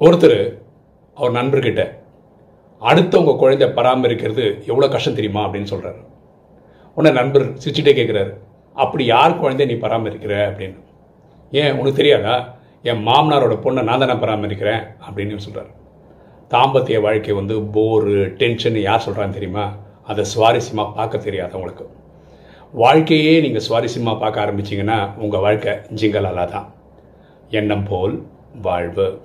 ஒருத்தர் அவர் நண்பர்கிட்ட அடுத்தவங்க குழந்தை பராமரிக்கிறது எவ்வளோ கஷ்டம் தெரியுமா? அப்படின்னு சொல்கிறாரு உடனே நண்பர் சிரிச்சுட்டே கேட்குறாரு அப்படி யார் குழந்தை நீ பராமரிக்கிற? அப்படின்னு. ஏன் உனக்கு தெரியாதா? என் மாமனாரோட பொண்ணை நான் தானே பராமரிக்கிறேன்? அப்படின்னு சொல்கிறார் தாம்பத்திய வாழ்க்கை வந்து போரு டென்ஷன் யார் சொல்கிறான்னு தெரியுமா? அதை சுவாரஸ்யமாக பார்க்க தெரியாது உங்களுக்கு. வாழ்க்கையே நீங்கள் சுவாரஸ்யமாக பார்க்க ஆரம்பிச்சிங்கன்னா உங்கள் வாழ்க்கை ஜிங்கலாலா தான். எண்ணம் போல் வாழ்வு.